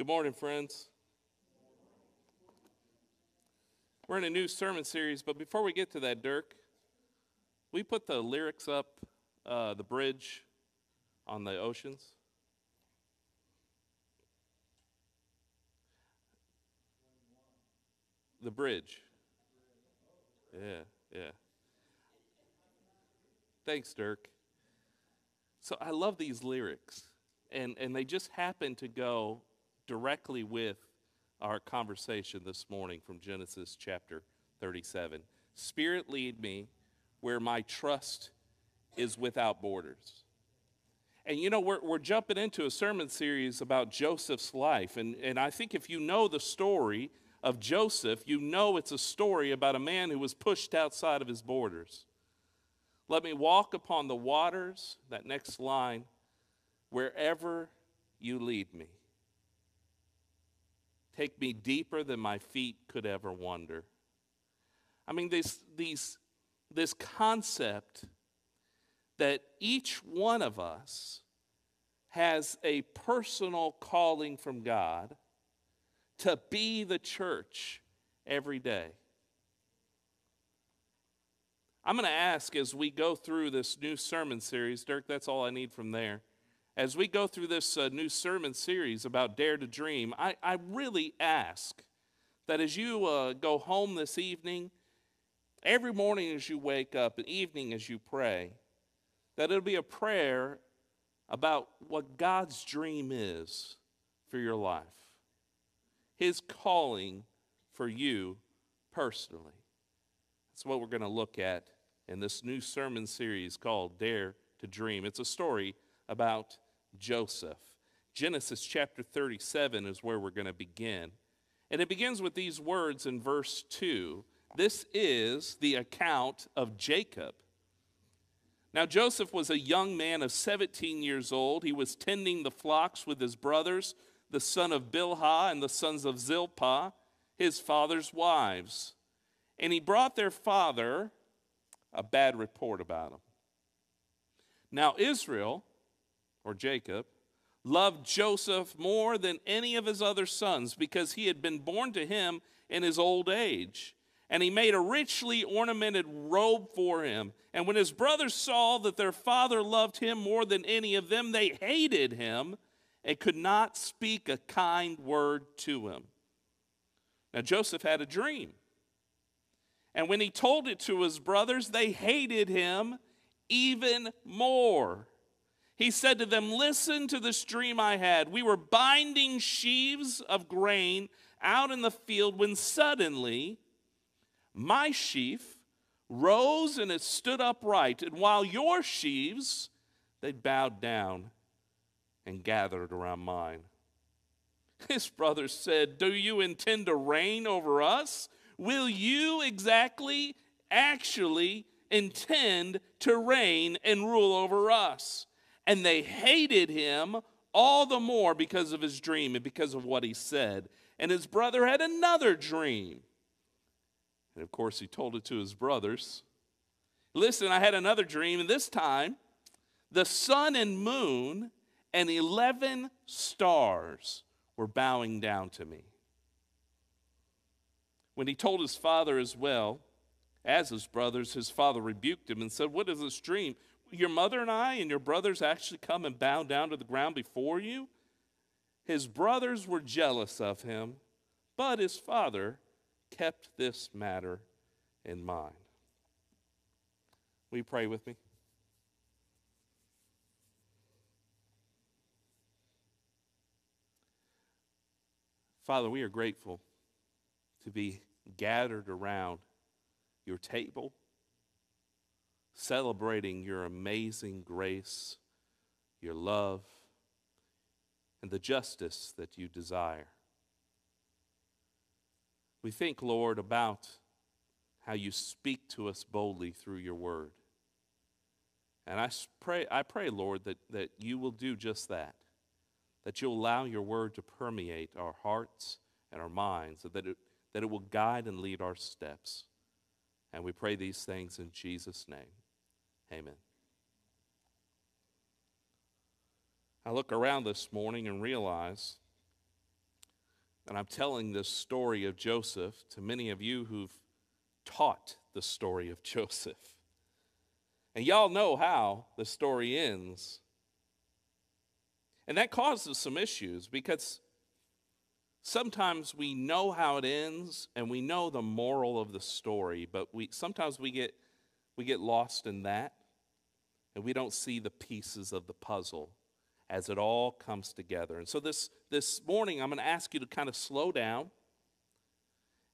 Good morning, friends. We're in a new sermon series, but before we get to that, Dirk, we put the lyrics up, uh, the bridge on the oceans. The bridge. Yeah, yeah. Thanks, Dirk. So I love these lyrics, and, and they just happen to go directly with our conversation this morning from Genesis chapter 37. Spirit, lead me where my trust is without borders. And you know, we're, we're jumping into a sermon series about Joseph's life. And, and I think if you know the story of Joseph, you know it's a story about a man who was pushed outside of his borders. Let me walk upon the waters, that next line, wherever you lead me. Take me deeper than my feet could ever wander. I mean, this, these, this concept that each one of us has a personal calling from God to be the church every day. I'm going to ask as we go through this new sermon series, Dirk, that's all I need from there. As we go through this uh, new sermon series about Dare to Dream, I, I really ask that as you uh, go home this evening, every morning as you wake up, and evening as you pray, that it'll be a prayer about what God's dream is for your life, His calling for you personally. That's what we're going to look at in this new sermon series called Dare to Dream. It's a story about Joseph. Genesis chapter 37 is where we're going to begin. And it begins with these words in verse 2. This is the account of Jacob. Now, Joseph was a young man of 17 years old. He was tending the flocks with his brothers, the son of Bilhah and the sons of Zilpah, his father's wives and he brought their father a bad report about him. Now, Israel, or Jacob, loved Joseph more than any of his other sons because he had been born to him in his old age. And he made a richly ornamented robe for him. And when his brothers saw that their father loved him more than any of them, they hated him and could not speak a kind word to him. Now, Joseph had a dream. And when he told it to his brothers, they hated him even more. He said to them, Listen to this dream I had. We were binding sheaves of grain out in the field when suddenly my sheaf rose and it stood upright. And while your sheaves, they bowed down and gathered around mine. His brothers said, Do you intend to reign over us? will you exactly, actually intend to reign and rule over us? And they hated him all the more because of his dream and because of what he said. And his brother had another dream. And of course, he told it to his brothers. Listen, I had another dream, and this time the sun and moon and 11 stars were bowing down to me. When he told his father as well, as his brothers, his father rebuked him and said, What is this dream? Your mother and I and your brothers actually come and bow down to the ground before you? His brothers were jealous of him, but his father kept this matter in mind. Will you pray with me? Father, we are grateful to be gathered around your table, celebrating your amazing grace, your love, and the justice that you desire. We think, Lord, about how you speak to us boldly through your word. And I pray, I pray, Lord, that, that you will do just that, that you'll allow your word to permeate our hearts and our minds, that it that it will guide and lead our steps. And we pray these things in Jesus' name. Amen. I look around this morning and realize And I'm telling this story of Joseph to many of you who've taught the story of Joseph. And y'all know how the story ends. And that causes some issues because sometimes we know how it ends and we know the moral of the story, but we sometimes we get we get lost in that and we don't see the pieces of the puzzle as it all comes together. And so this this morning I'm going to ask you to kind of slow down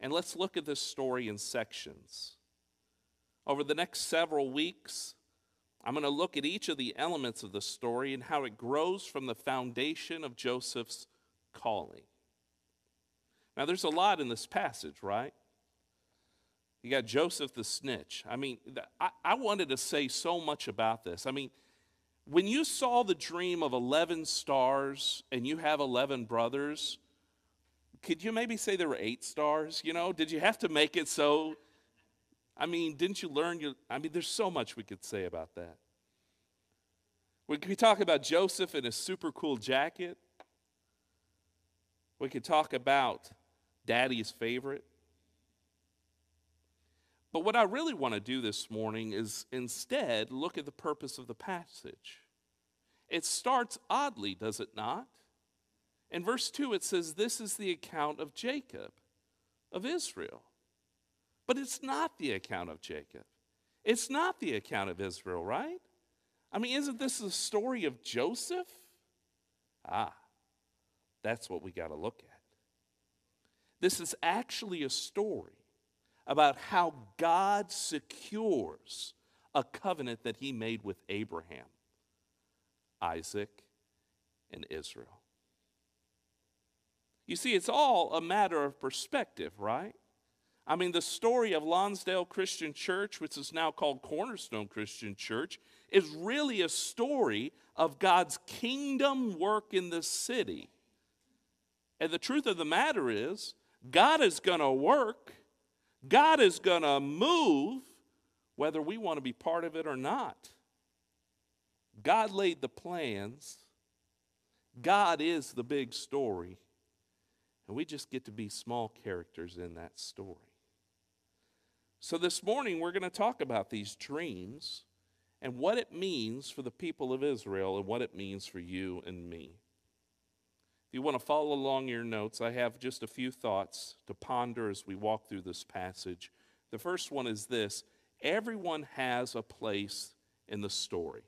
and let's look at this story in sections. Over the next several weeks, I'm going to look at each of the elements of the story and how it grows from the foundation of Joseph's calling. Now, there's a lot in this passage, right? You got Joseph the snitch. I mean, I, wanted to say so much about this. I mean, when you saw the dream of 11 stars and you have 11 brothers, could you maybe say there were eight stars? You know, did you have to make it so I mean, didn't you learn your. I mean, there's so much we could say about that. We could talk about Joseph in his super cool jacket. We could talk about daddy's favorite. What I really want to do this morning is instead look at the purpose of the passage. It starts oddly, does it not? In verse 2, it says, This is the account of Jacob, of Israel. But it's not the account of Jacob. It's not the account of Israel, right? I mean, isn't this the story of Joseph? Ah, that's what we got to look at. This is actually a story about how God secures a covenant that he made with Abraham, Isaac, and Israel. You see, it's all a matter of perspective, right? I mean, the story of Lonsdale Christian Church, which is now called Cornerstone Christian Church, is really a story of God's kingdom work in the city. And the truth of the matter is, God is going to work, God is going to move, whether we want to be part of it or not. God laid the plans, God is the big story, and we just get to be small characters in that story. So, this morning, we're going to talk about these dreams and what it means for the people of Israel and what it means for you and me. You want to follow along your notes, I have just a few thoughts to ponder as we walk through this passage. The first one is this everyone has a place in the story.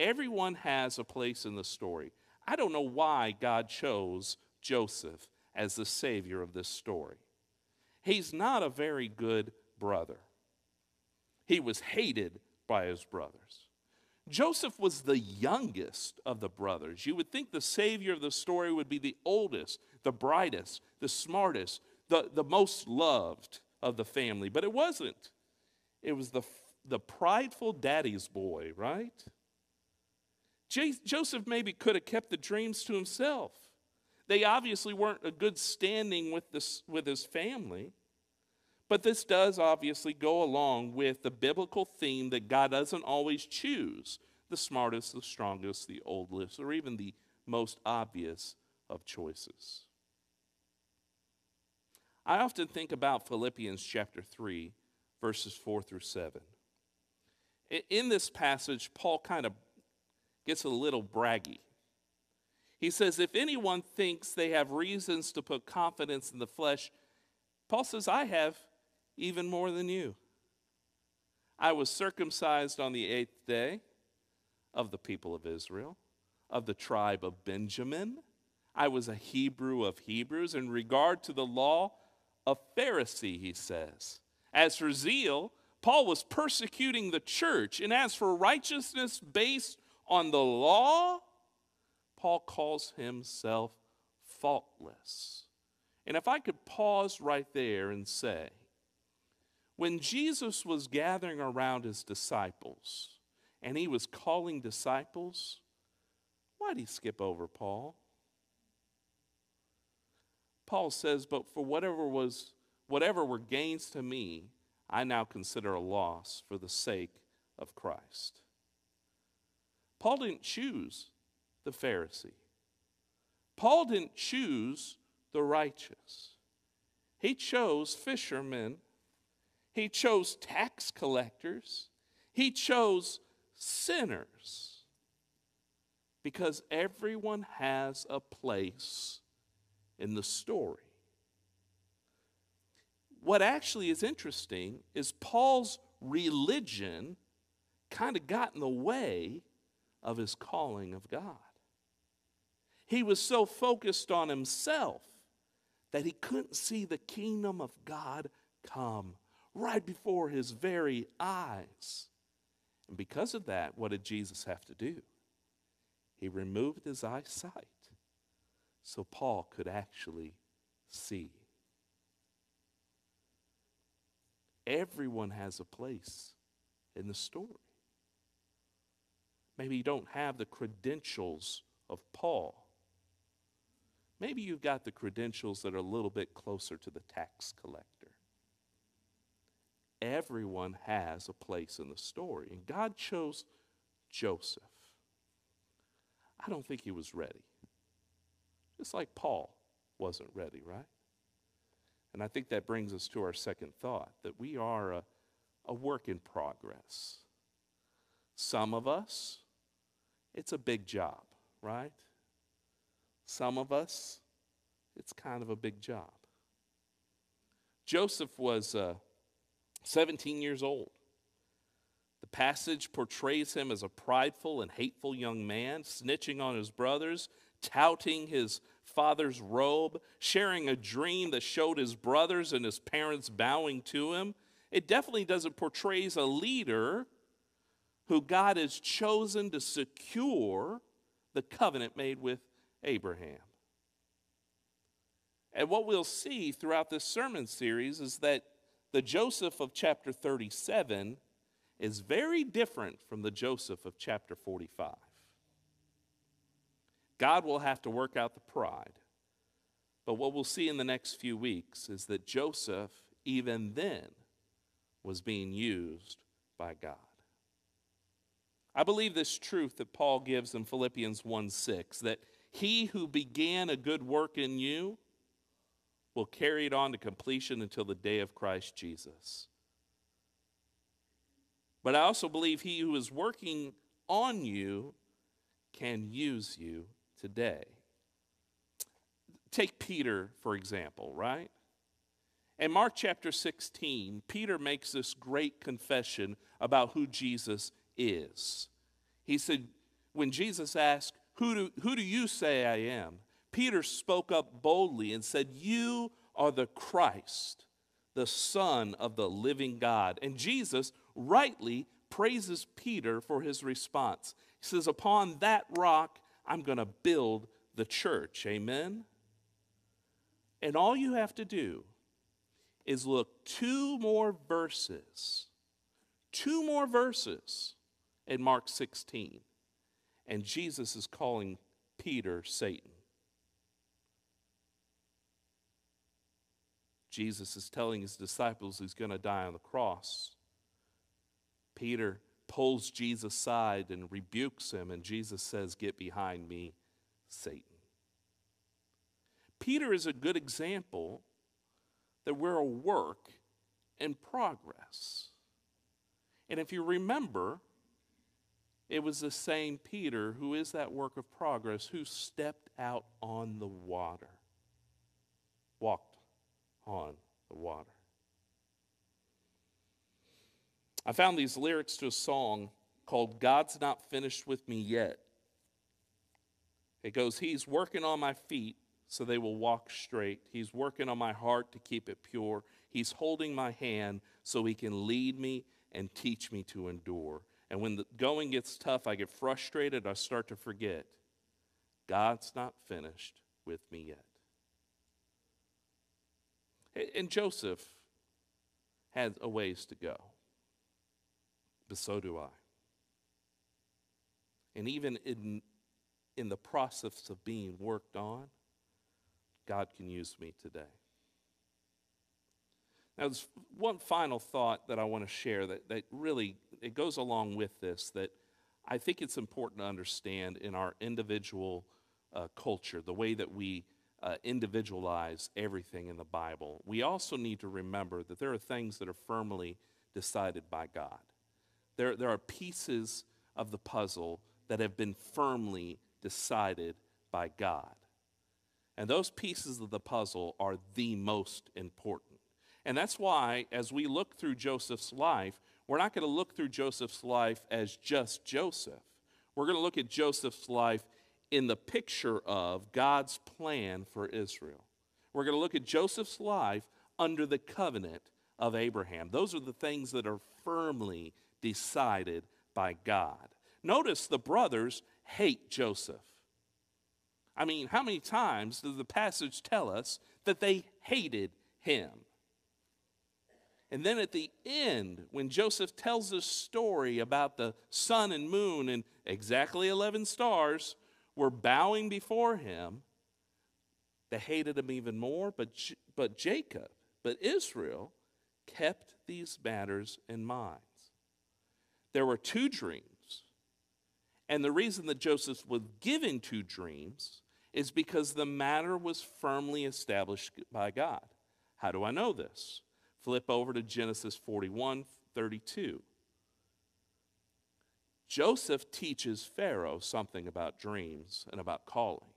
Everyone has a place in the story. I don't know why God chose Joseph as the savior of this story. He's not a very good brother. He was hated by his brothers. Joseph was the youngest of the brothers. You would think the savior of the story would be the oldest, the brightest, the smartest, the, the most loved of the family, but it wasn't. It was the, the prideful daddy's boy, right? J- Joseph maybe could have kept the dreams to himself. They obviously weren't a good standing with, this, with his family. But this does obviously go along with the biblical theme that God doesn't always choose the smartest, the strongest, the oldest, or even the most obvious of choices. I often think about Philippians chapter 3, verses 4 through 7. In this passage, Paul kind of gets a little braggy. He says, If anyone thinks they have reasons to put confidence in the flesh, Paul says, I have even more than you. I was circumcised on the eighth day of the people of Israel, of the tribe of Benjamin. I was a Hebrew of Hebrews. In regard to the law, a Pharisee, he says. As for zeal, Paul was persecuting the church. And as for righteousness based on the law, Paul calls himself faultless. And if I could pause right there and say, when Jesus was gathering around his disciples and he was calling disciples, why did he skip over Paul? Paul says, But for whatever was whatever were gains to me, I now consider a loss for the sake of Christ. Paul didn't choose the Pharisee. Paul didn't choose the righteous. He chose fishermen. He chose tax collectors. He chose sinners. Because everyone has a place in the story. What actually is interesting is Paul's religion kind of got in the way of his calling of God. He was so focused on himself that he couldn't see the kingdom of God come right before his very eyes. And because of that, what did Jesus have to do? He removed his eyesight so Paul could actually see. Everyone has a place in the story. Maybe you don't have the credentials of Paul. Maybe you've got the credentials that are a little bit closer to the tax collector. Everyone has a place in the story, and God chose Joseph. I don't think he was ready. Just like Paul wasn't ready, right? And I think that brings us to our second thought that we are a, a work in progress. Some of us, it's a big job, right? Some of us, it's kind of a big job. Joseph was uh, 17 years old. The passage portrays him as a prideful and hateful young man, snitching on his brothers, touting his father's robe, sharing a dream that showed his brothers and his parents bowing to him. It definitely doesn't portray a leader who God has chosen to secure the covenant made with Abraham. And what we'll see throughout this sermon series is that the Joseph of chapter 37 is very different from the Joseph of chapter 45. God will have to work out the pride. But what we'll see in the next few weeks is that Joseph, even then, was being used by God. I believe this truth that Paul gives in Philippians 1 6 that he who began a good work in you will carry it on to completion until the day of Christ Jesus. But I also believe he who is working on you can use you today. Take Peter, for example, right? In Mark chapter 16, Peter makes this great confession about who Jesus is. He said, when Jesus asked, Who do, who do you say I am? Peter spoke up boldly and said, You are the Christ, the Son of the living God. And Jesus rightly praises Peter for his response. He says, Upon that rock I'm going to build the church. Amen? And all you have to do is look two more verses, two more verses in Mark 16. And Jesus is calling Peter Satan. Jesus is telling his disciples he's going to die on the cross. Peter pulls Jesus aside and rebukes him, and Jesus says, Get behind me, Satan. Peter is a good example that we're a work in progress. And if you remember, it was the same Peter who is that work of progress who stepped out on the water, walked on the water. I found these lyrics to a song called God's Not Finished with Me Yet. It goes, He's working on my feet so they will walk straight. He's working on my heart to keep it pure. He's holding my hand so He can lead me and teach me to endure. And when the going gets tough, I get frustrated, I start to forget. God's not finished with me yet. And Joseph had a ways to go but so do I. And even in, in the process of being worked on, God can use me today. Now, there's one final thought that I want to share that, that really it goes along with this that I think it's important to understand in our individual uh, culture, the way that we uh, individualize everything in the Bible, we also need to remember that there are things that are firmly decided by God. There, there are pieces of the puzzle that have been firmly decided by God. And those pieces of the puzzle are the most important. And that's why, as we look through Joseph's life, we're not going to look through Joseph's life as just Joseph. We're going to look at Joseph's life in the picture of God's plan for Israel. We're going to look at Joseph's life under the covenant of Abraham. Those are the things that are firmly decided by God. Notice the brothers hate Joseph. I mean, how many times does the passage tell us that they hated him? And then at the end, when Joseph tells this story about the sun and moon and exactly 11 stars were bowing before him, they hated him even more. But, but Jacob, but Israel, kept these matters in mind. There were two dreams. And the reason that Joseph was given two dreams is because the matter was firmly established by God. How do I know this? Flip over to Genesis 41 32. Joseph teaches Pharaoh something about dreams and about calling.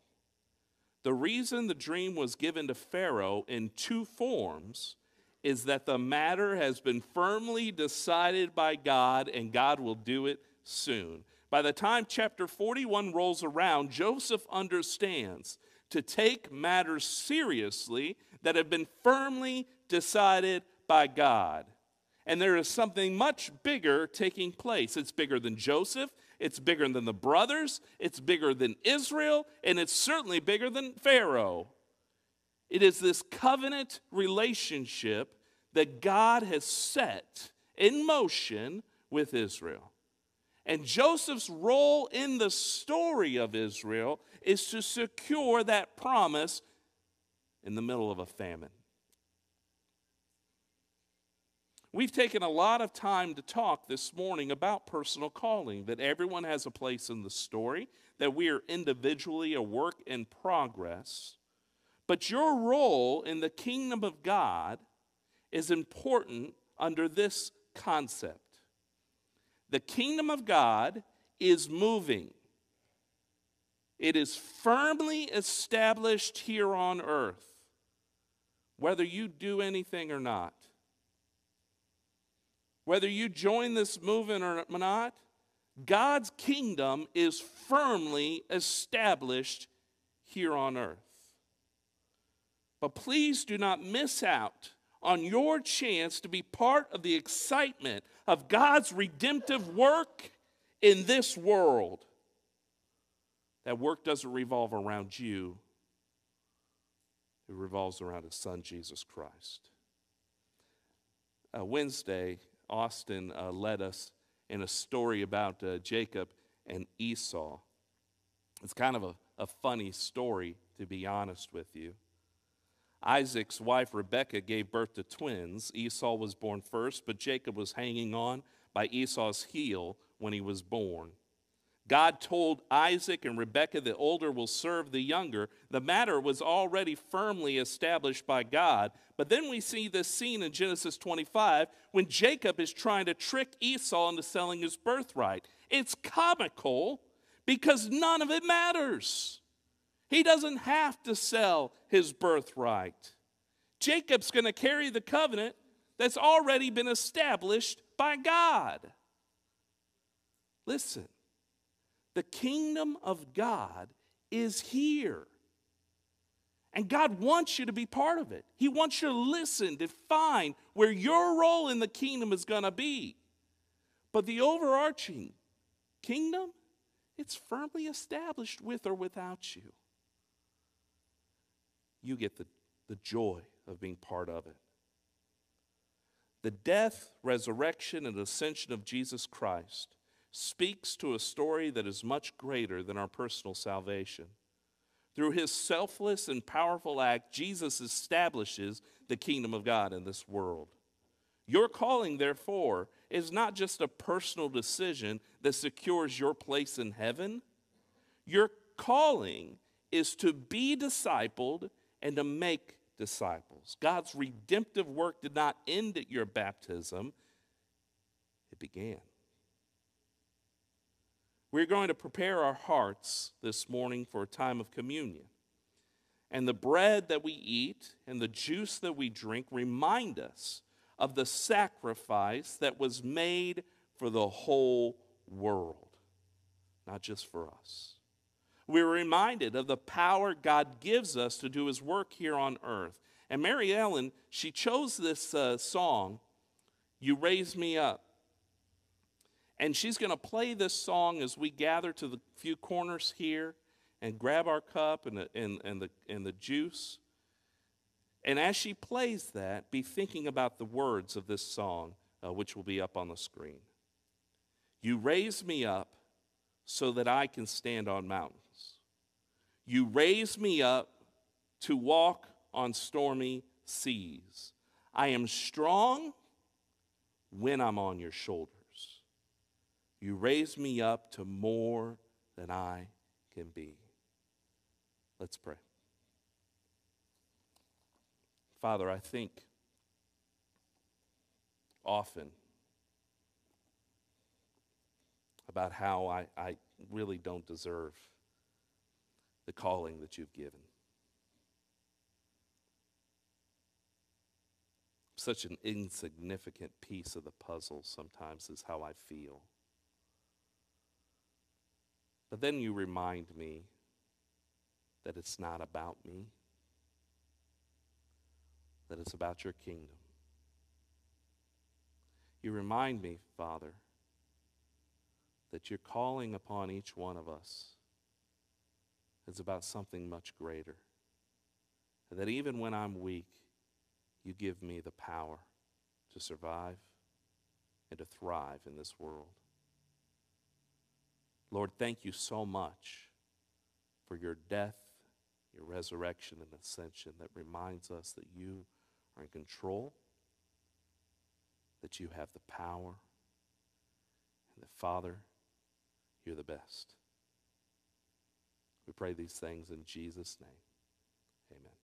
The reason the dream was given to Pharaoh in two forms is that the matter has been firmly decided by God and God will do it soon. By the time chapter 41 rolls around, Joseph understands to take matters seriously that have been firmly decided by God. And there is something much bigger taking place. It's bigger than Joseph, it's bigger than the brothers, it's bigger than Israel, and it's certainly bigger than Pharaoh. It is this covenant relationship that God has set in motion with Israel. And Joseph's role in the story of Israel is to secure that promise in the middle of a famine. We've taken a lot of time to talk this morning about personal calling, that everyone has a place in the story, that we are individually a work in progress. But your role in the kingdom of God is important under this concept the kingdom of God is moving. It is firmly established here on earth, whether you do anything or not. Whether you join this movement or not, God's kingdom is firmly established here on earth. But please do not miss out on your chance to be part of the excitement of God's redemptive work in this world. That work doesn't revolve around you, it revolves around His Son, Jesus Christ. Uh, Wednesday, Austin uh, led us in a story about uh, Jacob and Esau. It's kind of a, a funny story, to be honest with you. Isaac's wife Rebekah gave birth to twins. Esau was born first, but Jacob was hanging on by Esau's heel when he was born. God told Isaac and Rebekah the older will serve the younger. The matter was already firmly established by God. But then we see this scene in Genesis 25 when Jacob is trying to trick Esau into selling his birthright. It's comical because none of it matters. He doesn't have to sell his birthright. Jacob's going to carry the covenant that's already been established by God. Listen, the kingdom of God is here. And God wants you to be part of it. He wants you to listen, to find where your role in the kingdom is going to be. But the overarching kingdom, it's firmly established with or without you you get the, the joy of being part of it. The death, resurrection, and ascension of Jesus Christ speaks to a story that is much greater than our personal salvation. Through his selfless and powerful act, Jesus establishes the kingdom of God in this world. Your calling, therefore, is not just a personal decision that secures your place in heaven. Your calling is to be discipled and to make disciples. God's redemptive work did not end at your baptism, it began. We're going to prepare our hearts this morning for a time of communion. And the bread that we eat and the juice that we drink remind us of the sacrifice that was made for the whole world, not just for us. We're reminded of the power God gives us to do his work here on earth. And Mary Ellen, she chose this uh, song, You Raise Me Up. And she's going to play this song as we gather to the few corners here and grab our cup and the, and, and the, and the juice. And as she plays that, be thinking about the words of this song, uh, which will be up on the screen. You raise me up so that I can stand on mountains. You raise me up to walk on stormy seas. I am strong when I'm on your shoulders. You raise me up to more than I can be. Let's pray. Father, I think often about how I, I really don't deserve the calling that you've given. Such an insignificant piece of the puzzle sometimes is how I feel. But then you remind me that it's not about me, that it's about your kingdom. You remind me, Father, that you're calling upon each one of us is about something much greater. And that even when I'm weak, you give me the power to survive and to thrive in this world. Lord, thank you so much for your death, your resurrection, and ascension that reminds us that you are in control, that you have the power, and that, Father, you're the best. We pray these things in Jesus' name.